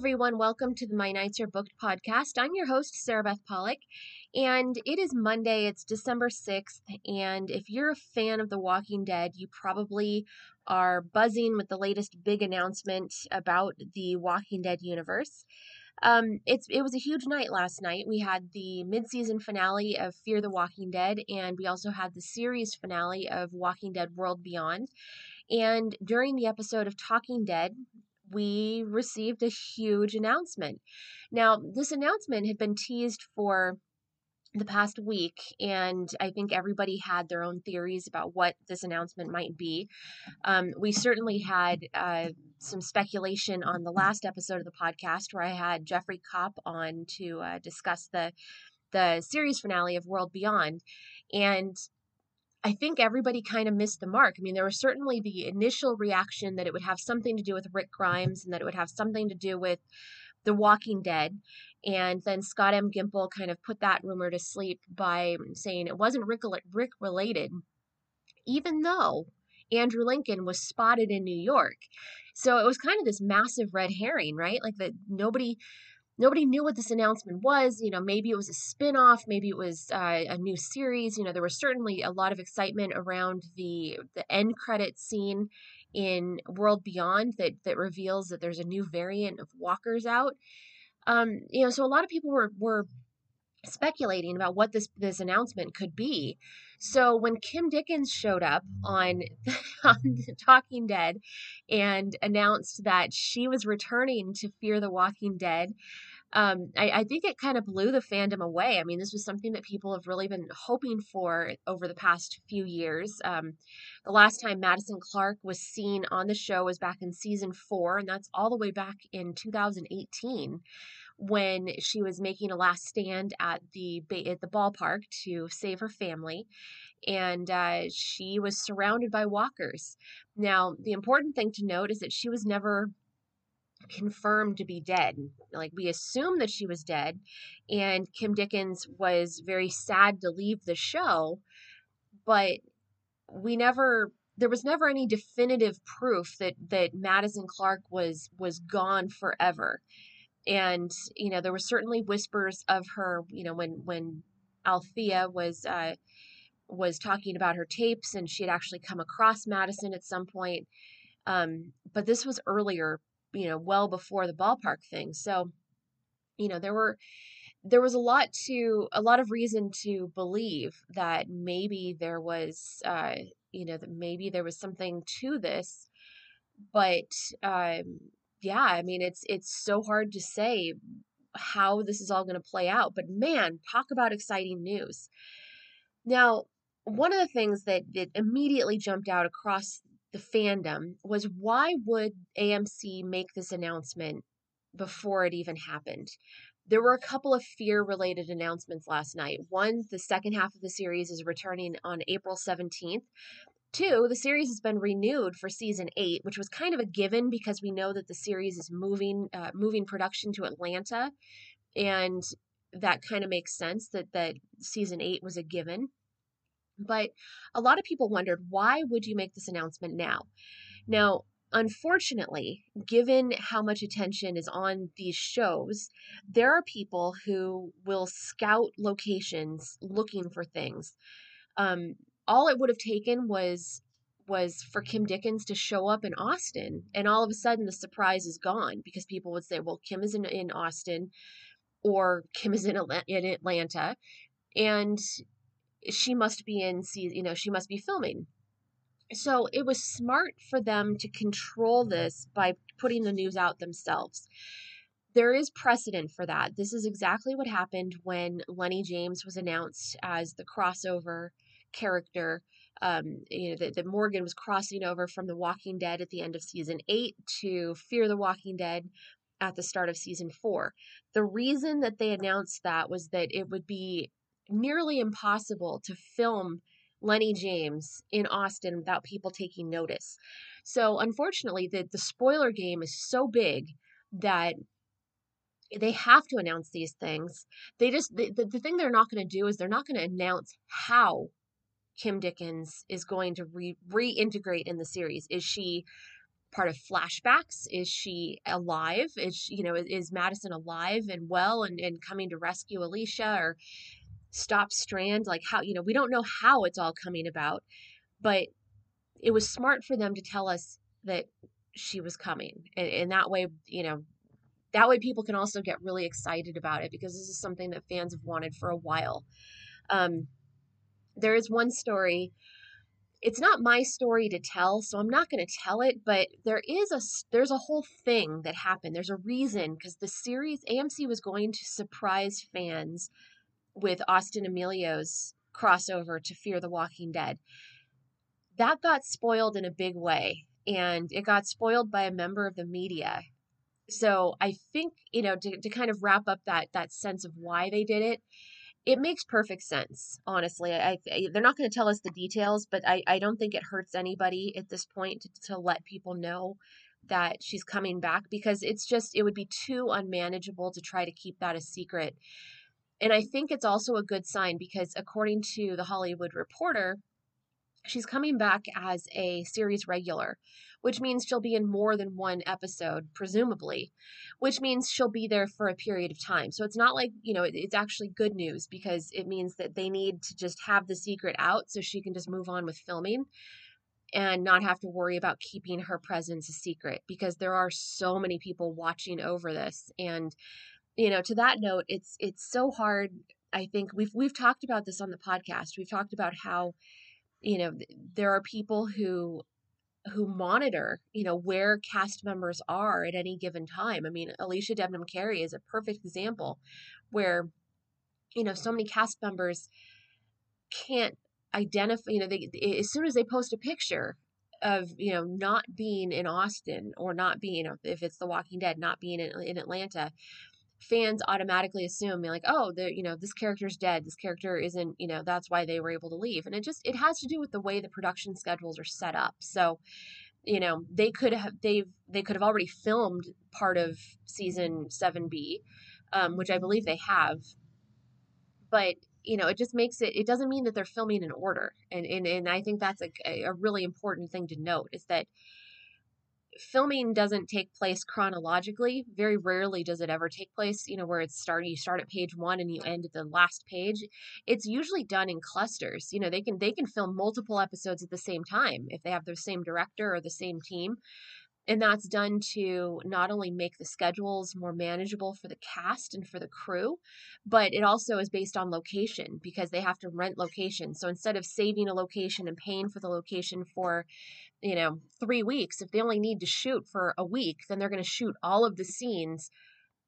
Everyone, welcome to the My Nights Are Booked podcast. I'm your host, Sarabeth Pollock, and it is Monday, it's December 6th. And if you're a fan of The Walking Dead, you probably are buzzing with the latest big announcement about the Walking Dead universe. Um, it's it was a huge night last night. We had the mid-season finale of Fear the Walking Dead, and we also had the series finale of Walking Dead World Beyond. And during the episode of Talking Dead, we received a huge announcement. Now, this announcement had been teased for the past week, and I think everybody had their own theories about what this announcement might be. Um, we certainly had uh, some speculation on the last episode of the podcast where I had Jeffrey Kopp on to uh, discuss the the series finale of World Beyond, and I think everybody kind of missed the mark. I mean, there was certainly the initial reaction that it would have something to do with Rick Grimes and that it would have something to do with The Walking Dead. And then Scott M. Gimple kind of put that rumor to sleep by saying it wasn't Rick, Rick related, even though Andrew Lincoln was spotted in New York. So it was kind of this massive red herring, right? Like that nobody nobody knew what this announcement was. You know, maybe it was a spin-off, maybe it was uh, a new series. You know, there was certainly a lot of excitement around the the end credit scene in World Beyond that that reveals that there's a new variant of walkers out. Um, you know, so a lot of people were were speculating about what this this announcement could be. So when Kim Dickens showed up on on Talking Dead and announced that she was returning to Fear the Walking Dead, um, I, I, think it kind of blew the fandom away. I mean, this was something that people have really been hoping for over the past few years. Um, the last time Madison Clark was seen on the show was back in season four, and that's all the way back in 2018 when she was making a last stand at the at the ballpark to save her family and uh, she was surrounded by walkers now the important thing to note is that she was never confirmed to be dead. Like we assumed that she was dead, and Kim Dickens was very sad to leave the show, but we never there was never any definitive proof that that Madison Clark was was gone forever. And you know, there were certainly whispers of her, you know, when when Althea was uh was talking about her tapes and she had actually come across Madison at some point. Um, but this was earlier you know, well before the ballpark thing. So, you know, there were there was a lot to a lot of reason to believe that maybe there was uh you know that maybe there was something to this but um yeah i mean it's it's so hard to say how this is all going to play out but man talk about exciting news now one of the things that that immediately jumped out across the fandom was why would AMC make this announcement before it even happened? There were a couple of fear related announcements last night. One, the second half of the series is returning on April 17th. Two, the series has been renewed for season eight, which was kind of a given because we know that the series is moving uh, moving production to Atlanta, and that kind of makes sense that that season eight was a given. But a lot of people wondered why would you make this announcement now? Now, unfortunately, given how much attention is on these shows, there are people who will scout locations looking for things. Um, all it would have taken was was for Kim Dickens to show up in Austin, and all of a sudden the surprise is gone because people would say, "Well, Kim is in, in Austin, or Kim is in, in Atlanta," and she must be in you know she must be filming. So it was smart for them to control this by putting the news out themselves. There is precedent for that. This is exactly what happened when lenny james was announced as the crossover character um, you know that, that morgan was crossing over from the walking dead at the end of season eight to fear the walking dead at the start of season four. The reason that they announced that was that it would be nearly impossible to film Lenny James in Austin without people taking notice. So unfortunately, the, the spoiler game is so big that they have to announce these things. They just the, the, the thing they're not going to do is they're not going to announce how Kim Dickens is going to re- reintegrate in the series. Is she part of flashbacks? Is she alive? Is she, you know is, is Madison alive and well and, and coming to rescue Alicia or stop Strand? Like how you know we don't know how it's all coming about, but it was smart for them to tell us that she was coming, and, and that way you know that way people can also get really excited about it because this is something that fans have wanted for a while. Um, there is one story. It's not my story to tell so i'm not going to tell it but there is a there's a whole thing that happened. There's a reason because the series amc was going to surprise fans with austin amelio's crossover to fear the walking dead. That got spoiled in a big way and it got spoiled by a member of the media. So i think you know to, to kind of wrap up that that sense of why they did it it makes perfect sense honestly I, I they're not going to tell us the details but I, I don't think it hurts anybody at this point to, to let people know that she's coming back because it's just it would be too unmanageable to try to keep that a secret. And i think it's also a good sign because according to the hollywood reporter she's coming back as a series regular which means she'll be in more than one episode, presumably, which means she'll be there for a period of time. So it's not like, you know, it's actually good news because it means that they need to just have the secret out so she can just move on with filming and not have to worry about keeping her presence a secret because there are so many people watching over this. And you know to that note it's it's so hard. I think we've we've talked about this on the podcast. We've talked about how you know there are people who who monitor, you know, where cast members are at any given time. I mean, Alicia Debnam Carey is a perfect example where, you know, so many cast members can't identify, you know, they as soon as they post a picture of, you know, not being in Austin or not being, if it's The Walking Dead, not being in, in Atlanta, fans automatically assume like oh the you know this character's dead. This character isn't you know that's why they were able to leave. And it just it has to do with the way the production schedules are set up. So you know they could have they've they could have already filmed part of season 7b um, which i believe they have. But you know it just makes it it doesn't mean that they're filming in order. And and, and i think that's a, a really important thing to note is that filming doesn't take place chronologically. Very rarely does it ever take place, you know, where it's starting you start at page 1 and you end at the last page. It's usually done in clusters. You know, they can they can film multiple episodes at the same time if they have the same director or the same team. And that's done to not only make the schedules more manageable for the cast and for the crew, but it also is based on location because they have to rent location. So instead of saving a location and paying for the location for you know, three weeks, if they only need to shoot for a week, then they're going to shoot all of the scenes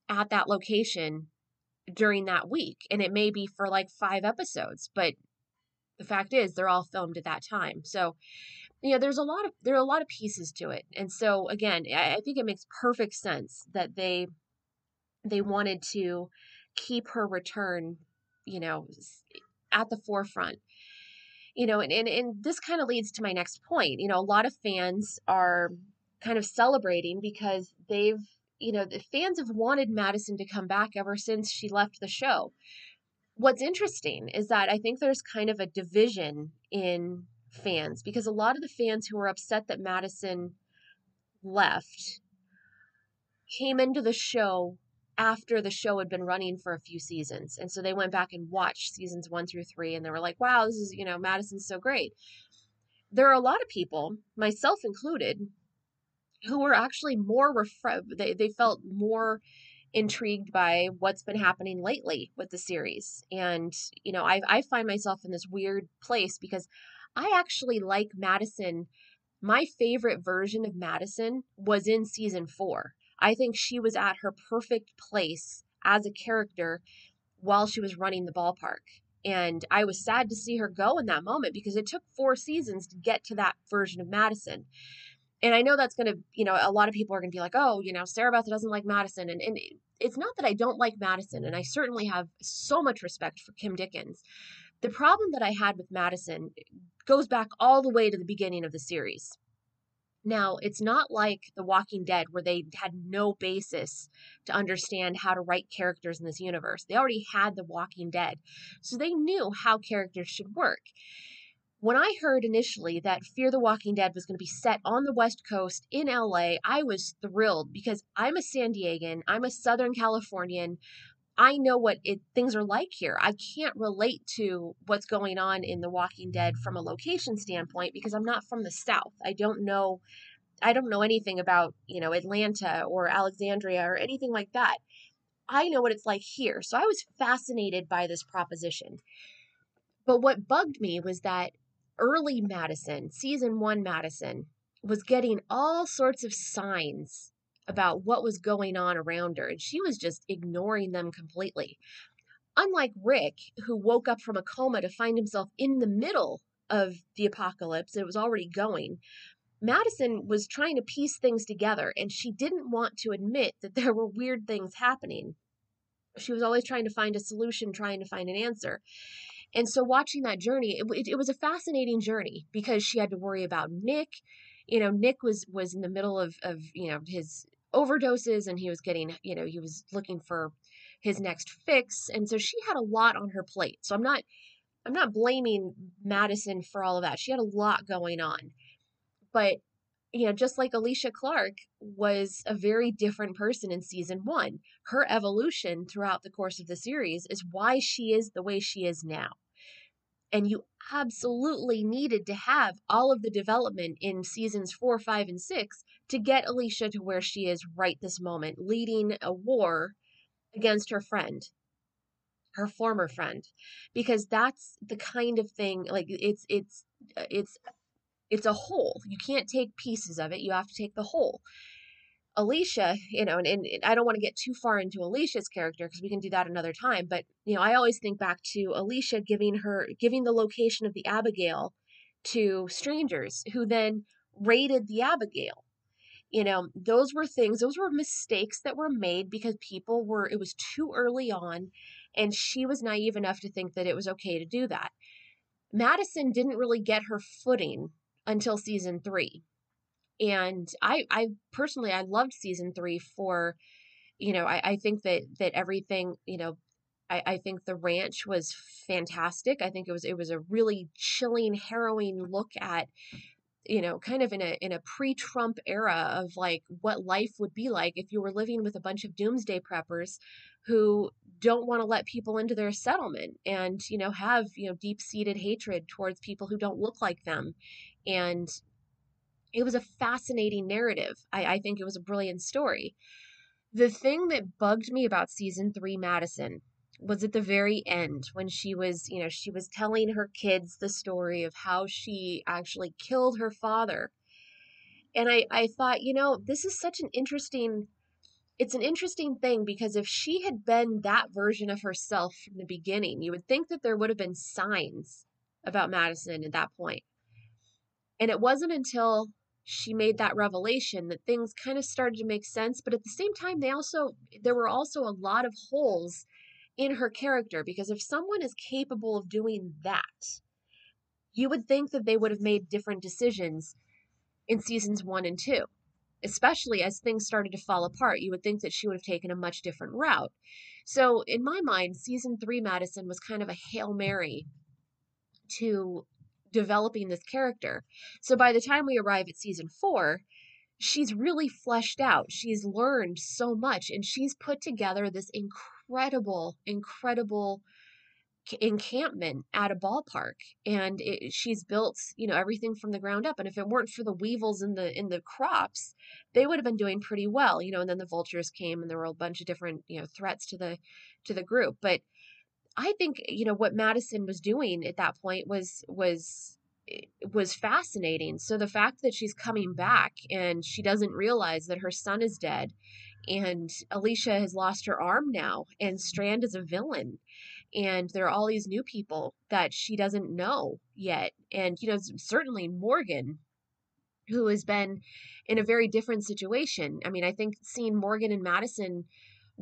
at that location during that week. And it may be for like five episodes, but the fact is they're all filmed at that time. So, you know, there's a lot of there are a lot of pieces to it. And so again, I, I think it makes perfect sense that they they wanted to keep her return, you know, at the forefront you know, and, and, and this kind of leads to my next point. You know, a lot of fans are kind of celebrating because they've, you know, the fans have wanted Madison to come back ever since she left the show. What's interesting is that I think there's kind of a division in fans because a lot of the fans who were upset that Madison left came into the show after the show had been running for a few seasons. And so they went back and watched seasons one through three and they were like, wow, this is, you know, Madison's so great. There are a lot of people, myself included, who were actually more, they, they felt more intrigued by what's been happening lately with the series. And, you know, I, I find myself in this weird place because I actually like Madison. My favorite version of Madison was in season four. I think she was at her perfect place as a character while she was running the ballpark. And I was sad to see her go in that moment because it took four seasons to get to that version of Madison. and I know that's going to, you know, a lot of people are going to be like, oh, you know, Sarabeth doesn't like Madison. And, and it's not that I don't like Madison, and I certainly have so much respect for Kim Dickens. The problem that I had with Madison goes back all the way to the beginning of the series. Now, it's not like The Walking Dead where they had no basis to understand how to write characters in this universe. They already had The Walking Dead, so they knew how characters should work. When I heard initially that Fear the Walking Dead was going to be set on the West Coast in LA, I was thrilled because I'm a San Diegan, I'm a Southern Californian. I know what it, things are like here. I can't relate to what's going on in The Walking Dead from a location standpoint because I'm not from the South. I don't know I don't know anything about, you know, Atlanta or Alexandria or anything like that. I know what it's like here. So I was fascinated by this proposition. But what bugged me was that early Madison, season 1 Madison was getting all sorts of signs about what was going on around her, and she was just ignoring them completely. Unlike Rick, who woke up from a coma to find himself in the middle of the apocalypse, it was already going. Madison was trying to piece things together, and she didn't want to admit that there were weird things happening. She was always trying to find a solution, trying to find an answer. And so, watching that journey, it, it, it was a fascinating journey because she had to worry about Nick. You know, Nick was was in the middle of of you know his overdoses and he was getting, you know, he was looking for his next fix. And so she had a lot on her plate. So I'm not I'm not blaming Madison for all of that. She had a lot going on. But you know, just like Alicia Clark was a very different person in season one, her evolution throughout the course of the series is why she is the way she is now. And you absolutely needed to have all of the development in seasons four, five, and six to get Alicia to where she is right this moment, leading a war against her friend, her former friend, because that's the kind of thing like it's it's uh, it's it's a whole. You can't take pieces of it. You have to take the whole. Alicia, you know, and, and I don't want to get too far into Alicia's character because we can do that another time. But you know, I always think back to Alicia giving her giving the location of the Abigail to strangers who then raided the Abigail you know those were things those were mistakes that were made because people were it was too early on and she was naive enough to think that it was okay to do that madison didn't really get her footing until season three and i i personally i loved season three for you know i, I think that that everything you know I, I think the ranch was fantastic. I think it was it was a really chilling, harrowing look at you know kind of in a in a pre-trump era of like what life would be like if you were living with a bunch of doomsday preppers who don't want to let people into their settlement and you know have you know deep-seated hatred towards people who don't look like them and it was a fascinating narrative I, I think it was a brilliant story the thing that bugged me about season three madison was at the very end when she was, you know, she was telling her kids the story of how she actually killed her father. And I, I thought, you know, this is such an interesting it's an interesting thing because if she had been that version of herself from the beginning, you would think that there would have been signs about Madison at that point. And it wasn't until she made that revelation that things kind of started to make sense, but at the same time they also there were also a lot of holes in her character because if someone is capable of doing that, you would think that they would have made different decisions in seasons one and two. Especially as things started to fall apart, you would think that she would have taken a much different route. So, in my mind, season three Madison was kind of a Hail Mary to developing this character. So, by the time we arrive at season four, she's really fleshed out. She's learned so much and she's put together this incredible incredible, encampment at a ballpark and it, she's built you know everything from the ground up and if it weren't for the weevils in the in the crops they would have been doing pretty well you know and then the vultures came and there were a bunch of different you know threats to the to the group but i think you know what madison was doing at that point was was eh, was fascinating so the fact that she's coming back and she doesn't realize that her son is dead and Alicia has lost her arm now, and Strand is a villain. And there are all these new people that she doesn't know yet. And, you know, certainly Morgan who has been in a very different situation. I mean, I think seeing Morgan and Madison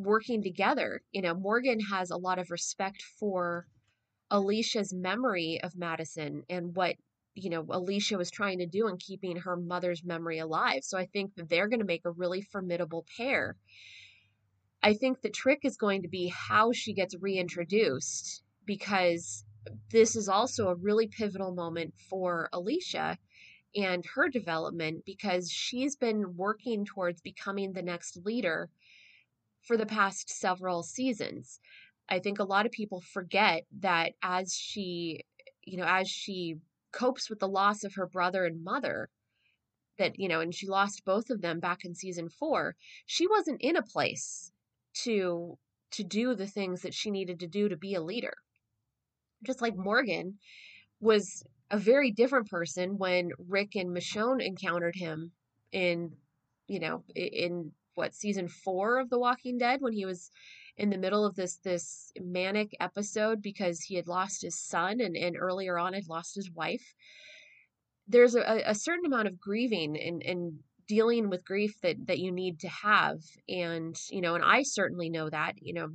working together, you know, Morgan has a lot of respect for Alicia's memory of Madison and what you know Alicia was trying to do in keeping her mother's memory alive. So I think that they're going to make a really formidable pair. I think the trick is going to be how she gets reintroduced because this is also a really pivotal moment for Alicia and her development because she's been working towards becoming the next leader for the past several seasons. I think a lot of people forget that as she, you know, as she copes with the loss of her brother and mother, that, you know, and she lost both of them back in season 4, she wasn't in a place to to do the things that she needed to do to be a leader. Just like Morgan was a very different person when Rick and Michonne encountered him in, you know, in what season four of The Walking Dead when he was in the middle of this this manic episode because he had lost his son and, and earlier on had lost his wife. There's a, a certain amount of grieving and, and dealing with grief that that you need to have. And, you know, and I certainly know that, you know,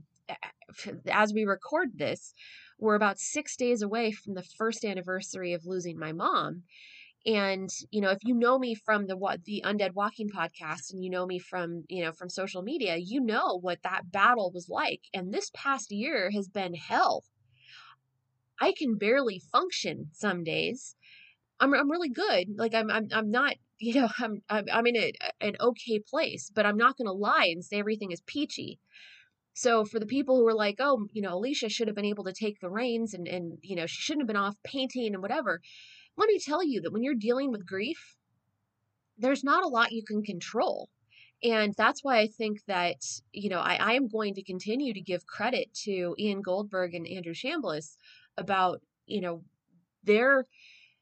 as we record this, we're about six days away from the first anniversary of losing my mom. And you know, if you know me from the what the Undead Walking podcast, and you know me from you know from social media, you know what that battle was like. And this past year has been hell. I can barely function some days. I'm I'm really good. Like I'm I'm I'm not you know I'm I'm, I'm in a, an okay place, but I'm not going to lie and say everything is peachy. So for the people who were like, oh, you know, Alicia should have been able to take the reins and and you know, she shouldn't have been off painting and whatever. Let me tell you that when you're dealing with grief, there's not a lot you can control. And that's why I think that, you know, I, I am going to continue to give credit to Ian Goldberg and Andrew Chambliss about, you know, their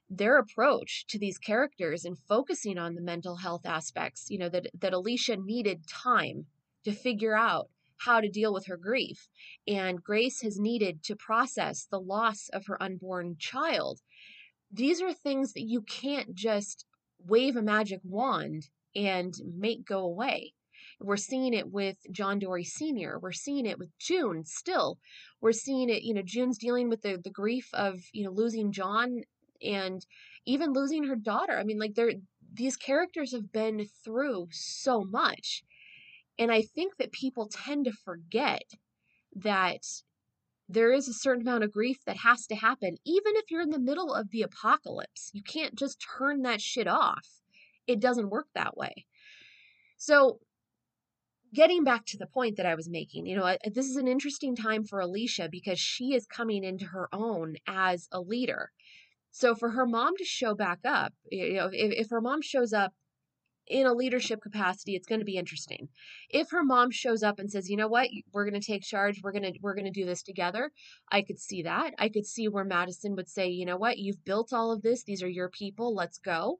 their approach to these characters and focusing on the mental health aspects, you know, that that Alicia needed time to figure out how to deal with her grief. And Grace has needed to process the loss of her unborn child. These are things that you can't just wave a magic wand and make go away. We're seeing it with John Dory Sr. We're seeing it with June still. We're seeing it, you know, June's dealing with the, the grief of, you know, losing John and even losing her daughter. I mean, like they're these characters have been through so much. And I think that people tend to forget that there is a certain amount of grief that has to happen, even if you're in the middle of the apocalypse. You can't just turn that shit off. It doesn't work that way. So, getting back to the point that I was making, you know, this is an interesting time for Alicia because she is coming into her own as a leader. So, for her mom to show back up, you know, if, if her mom shows up in a leadership capacity it's going to be interesting. If her mom shows up and says you know what? We're going to take charge. We're going to we're going to do this together i could see that. I could see where madison would say you know what? You've built all of this. These are your people. Let's go.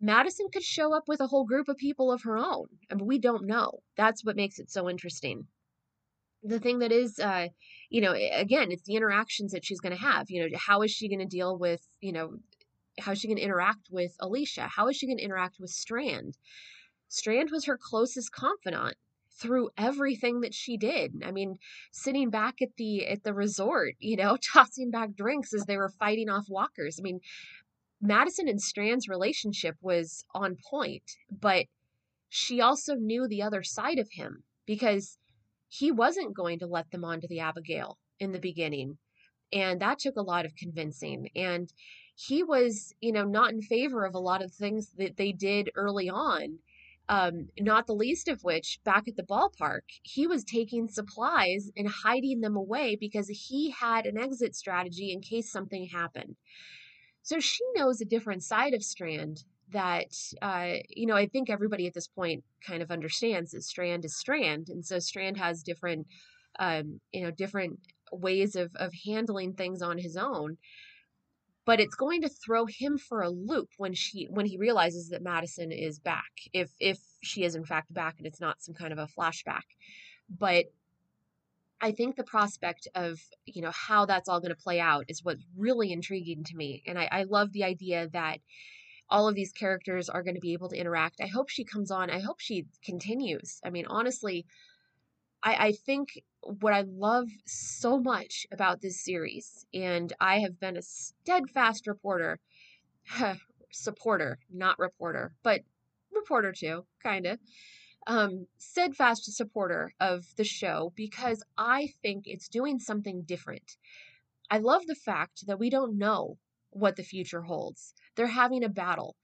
Madison could show up with a whole group of people of her own I mean, we don't know. That's what makes it so interesting. The thing that is uh you know again it's the interactions that she's going to have. You know how is she going to deal with you know how is she going to interact with Alicia? How is she going to interact with Strand? Strand was her closest confidant through everything that she did. I mean, sitting back at the at the resort, you know, tossing back drinks as they were fighting off walkers. I mean, Madison and Strand's relationship was on point, but she also knew the other side of him because he wasn't going to let them onto the Abigail in the beginning. And that took a lot of convincing. And he was, you know, not in favor of a lot of things that they did early on. Um, not the least of which, back at the ballpark, he was taking supplies and hiding them away because he had an exit strategy in case something happened. So she knows a different side of Strand that, uh, you know, I think everybody at this point kind of understands that Strand is Strand. And so Strand has different, um, you know, different ways of, of handling things on his own but it's going to throw him for a loop when she when he realizes that Madison is back if if she is in fact back and it's not some kind of a flashback but I think the prospect of you know how that's all going to play out is what's really intriguing to me and I, I love the idea that all of these characters are going to be able to interact. I hope she comes on. I hope she continues. I mean, honestly, I, I think what I love so much about this series, and I have been a steadfast reporter, supporter, not reporter, but reporter too, kind of, um, steadfast supporter of the show because I think it's doing something different. I love the fact that we don't know what the future holds. They're having a battle.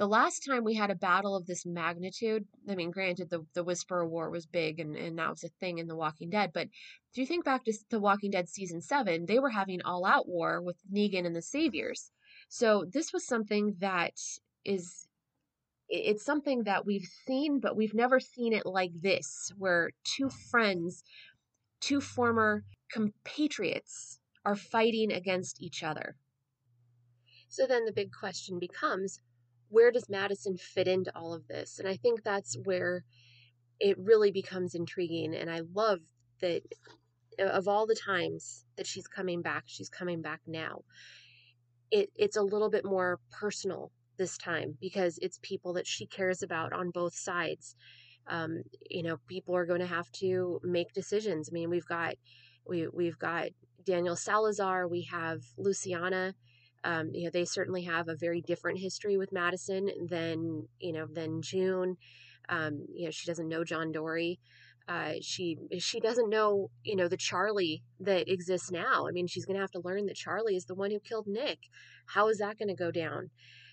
The last time we had a battle of this magnitude, I mean, granted, the, the Whisperer War was big and, and that was a thing in The Walking Dead, but if you think back to The Walking Dead season seven, they were having all out war with Negan and the Saviors. So this was something that is it's something that we've seen, but we've never seen it like this, where two friends, two former compatriots, are fighting against each other. So then the big question becomes where does Madison fit into all of this? And I think that's where it really becomes intriguing. And I love that of all the times that she's coming back, she's coming back now. It, it's a little bit more personal this time because it's people that she cares about on both sides. Um, you know, people are going to have to make decisions. I mean, we've got we we've got Daniel Salazar, we have Luciana. Um, you know, they certainly have a very different history with Madison than you know than June. Um, you know, she doesn't know John Dory. Uh, she she doesn't know you know the Charlie that exists now. I mean, she's going to have to learn that Charlie is the one who killed Nick. How is that going to go down?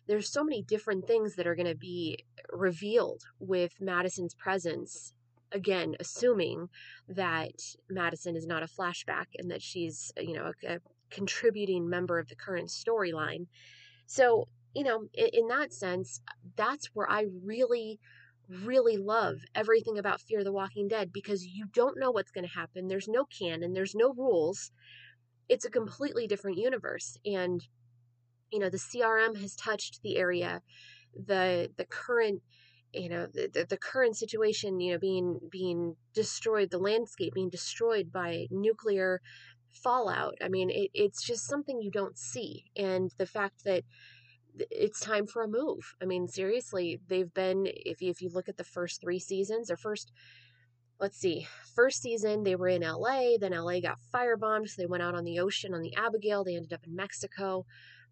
there's so many different things that are going to be revealed with Madison's presence. Again, assuming that Madison is not a flashback and that she's, you know, a, a contributing member of the current storyline. So, you know, in, in that sense, that's where I really really love everything about Fear the Walking Dead because you don't know what's going to happen. There's no canon, there's no rules. It's a completely different universe. And you know the crm has touched the area the the current you know the, the current situation you know being being destroyed the landscape being destroyed by nuclear fallout. I mean it, it's just something you don't see and the fact that it's time for a move. I mean seriously they've been if you, if you look at the first three seasons or first let's see first season they were in la then la got firebombed so they went out on the ocean on the abigail they ended up in mexico.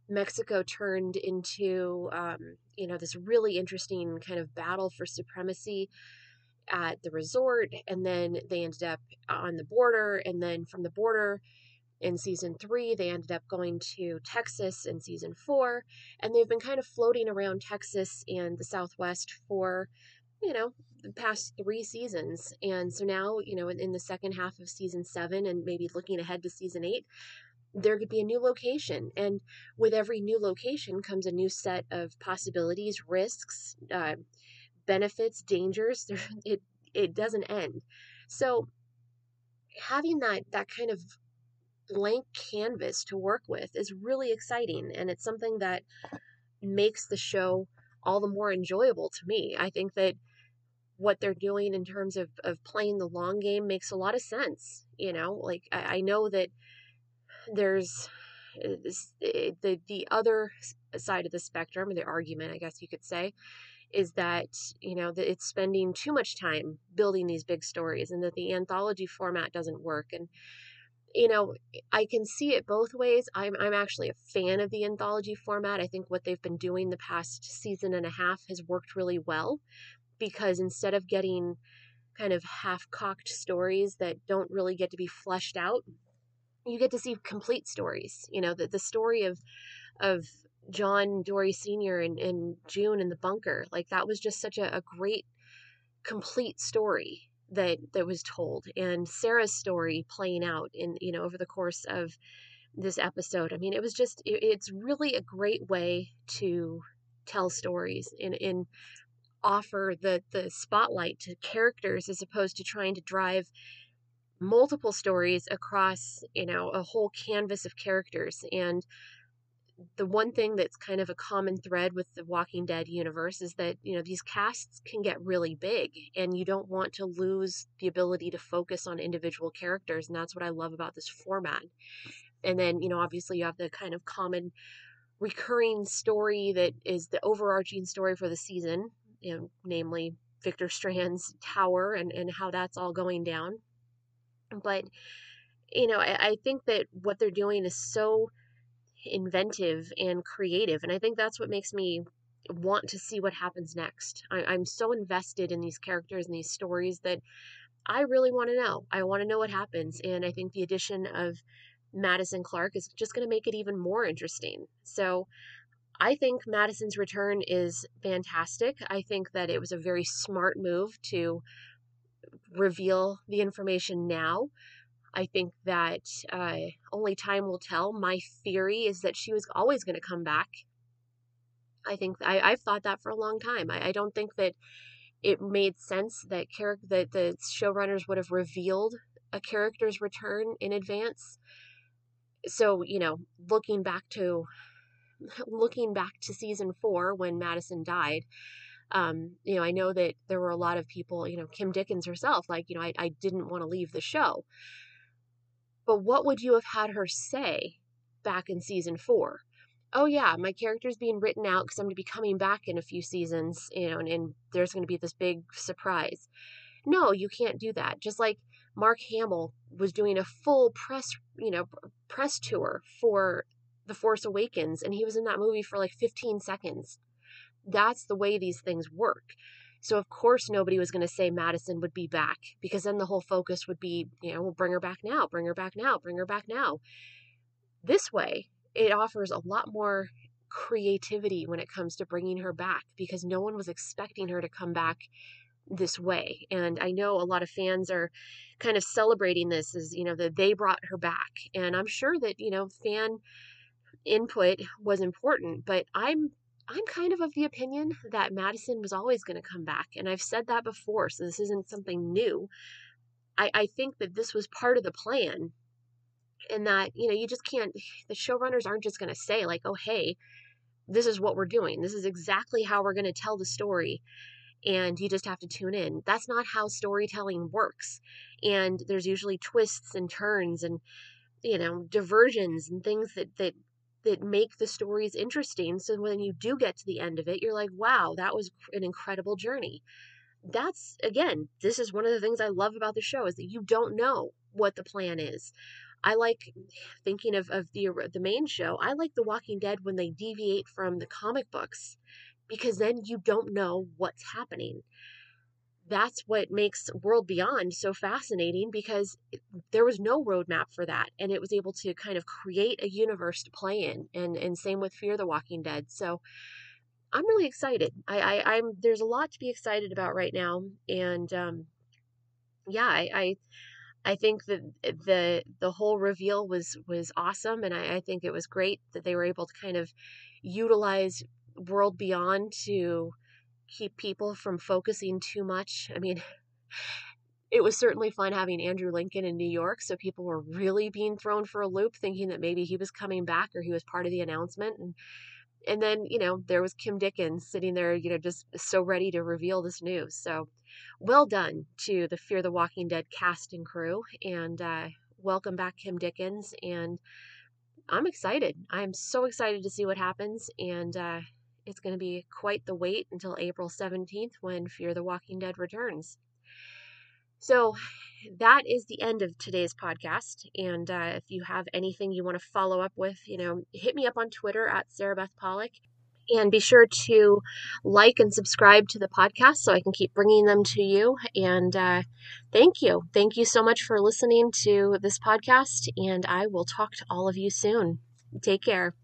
Mexico turned into, um, you know, this really interesting kind of battle for supremacy at the resort. And then they ended up on the border. And then from the border in season three, they ended up going to Texas in season four. And they've been kind of floating around Texas and the Southwest for, you know, the past three seasons. And so now, you know, in, in the second half of season seven and maybe looking ahead to season eight, there could be a new location. And with every new location comes a new set of possibilities, risks, uh, benefits, dangers. It, it doesn't end. So having that, that kind of blank canvas to work with is really exciting. And it's something that makes the show all the more enjoyable to me. I think that what they're doing in terms of, of playing the long game makes a lot of sense. You know, like I, I know that there's uh, eh, the the other side of the spectrum, or the argument, I guess you could say, is that you know that it's spending too much time building these big stories, and that the anthology format doesn't work. And you know, I can see it both ways. I'm I'm actually a fan of the anthology format. I think what they've been doing the past season and a half has worked really well, because instead of getting kind of half-cocked stories that don't really get to be fleshed out you get to see complete stories. You know, the, the story of of John Dory Sr. and, and June in the bunker. Like that was just such a, a great complete story that that was told. And Sarah's story playing out in, you know, over the course of this episode. I mean, it was just it, it's really a great way to tell stories and, and offer the the spotlight to characters as opposed to trying to drive multiple stories across, you know, a whole canvas of characters. And the one thing that's kind of a common thread with the Walking Dead universe is that, you know, these casts can get really big and you don't want to lose the ability to focus on individual characters. And that's what I love about this format. And then, you know, obviously you have the kind of common recurring story that is the overarching story for the season, you know, namely Victor Strand's tower and, and how that's all going down. But, you know, I, I think that what they're doing is so inventive and creative. And I think that's what makes me want to see what happens next. I, I'm so invested in these characters and these stories that I really want to know. I want to know what happens. And I think the addition of Madison Clark is just going to make it even more interesting. So I think Madison's return is fantastic. I think that it was a very smart move to reveal the information now. I think that uh, only time will tell. My theory is that she was always going to come back. I think I, I've thought that for a long time. I, I don't think that it made sense that character that the showrunners would have revealed a character's return in advance. So you know, looking back to looking back to season four when Madison died, um, you know, I know that there were a lot of people, you know, Kim Dickens herself, like, you know, I, I didn't want to leave the show. But what would you have had her say back in season four? Oh, yeah, my character's being written out because I'm going to be coming back in a few seasons, you know, and, and there's going to be this big surprise. No, you can't do that. Just like Mark Hamill was doing a full press, you know, press tour for the Force Awakens, and he was in that movie for like 15 seconds. That's the way these things work. So, of course, nobody was going to say Madison would be back because then the whole focus would be, you know, we'll bring her back now, bring her back now, bring her back now. This way, it offers a lot more creativity when it comes to bringing her back because no one was expecting her to come back this way. And I know a lot of fans are kind of celebrating this as, you know, that they brought her back. And I'm sure that, you know, fan input was important, but I'm I'm kind of of the opinion that Madison was always going to come back. And I've said that before, so this isn't something new. I, I think that this was part of the plan. And that, you know, you just can't, the showrunners aren't just going to say, like, oh, hey, this is what we're doing. This is exactly how we're going to tell the story. And you just have to tune in. That's not how storytelling works. And there's usually twists and turns and, you know, diversions and things that, that that make the stories interesting. So when you do get to the end of it, you're like, wow, that was an incredible journey. That's again, this is one of the things I love about the show is that you don't know what the plan is. I like thinking of, of the the main show. I like The Walking Dead when they deviate from the comic books because then you don't know what's happening that's what makes World Beyond so fascinating because there was no roadmap for that, and it was able to kind of create a universe to play in, and and same with Fear the Walking Dead. So I'm really excited. I, I am there's a lot to be excited about right now, and um, yeah, I, I I think that the the whole reveal was was awesome, and I, I think it was great that they were able to kind of utilize World Beyond to keep people from focusing too much. I mean, it was certainly fun having Andrew Lincoln in New York, so people were really being thrown for a loop thinking that maybe he was coming back or he was part of the announcement and and then, you know, there was Kim Dickens sitting there, you know, just so ready to reveal this news. So, well done to the Fear the Walking Dead cast and crew and uh welcome back Kim Dickens and I'm excited. I'm so excited to see what happens and uh it's going to be quite the wait until April 17th when Fear the Walking Dead returns. So that is the end of today's podcast. And uh, if you have anything you want to follow up with, you know, hit me up on Twitter at Sarabeth Pollock. And be sure to like and subscribe to the podcast so I can keep bringing them to you. And uh, thank you. Thank you so much for listening to this podcast. And I will talk to all of you soon. Take care.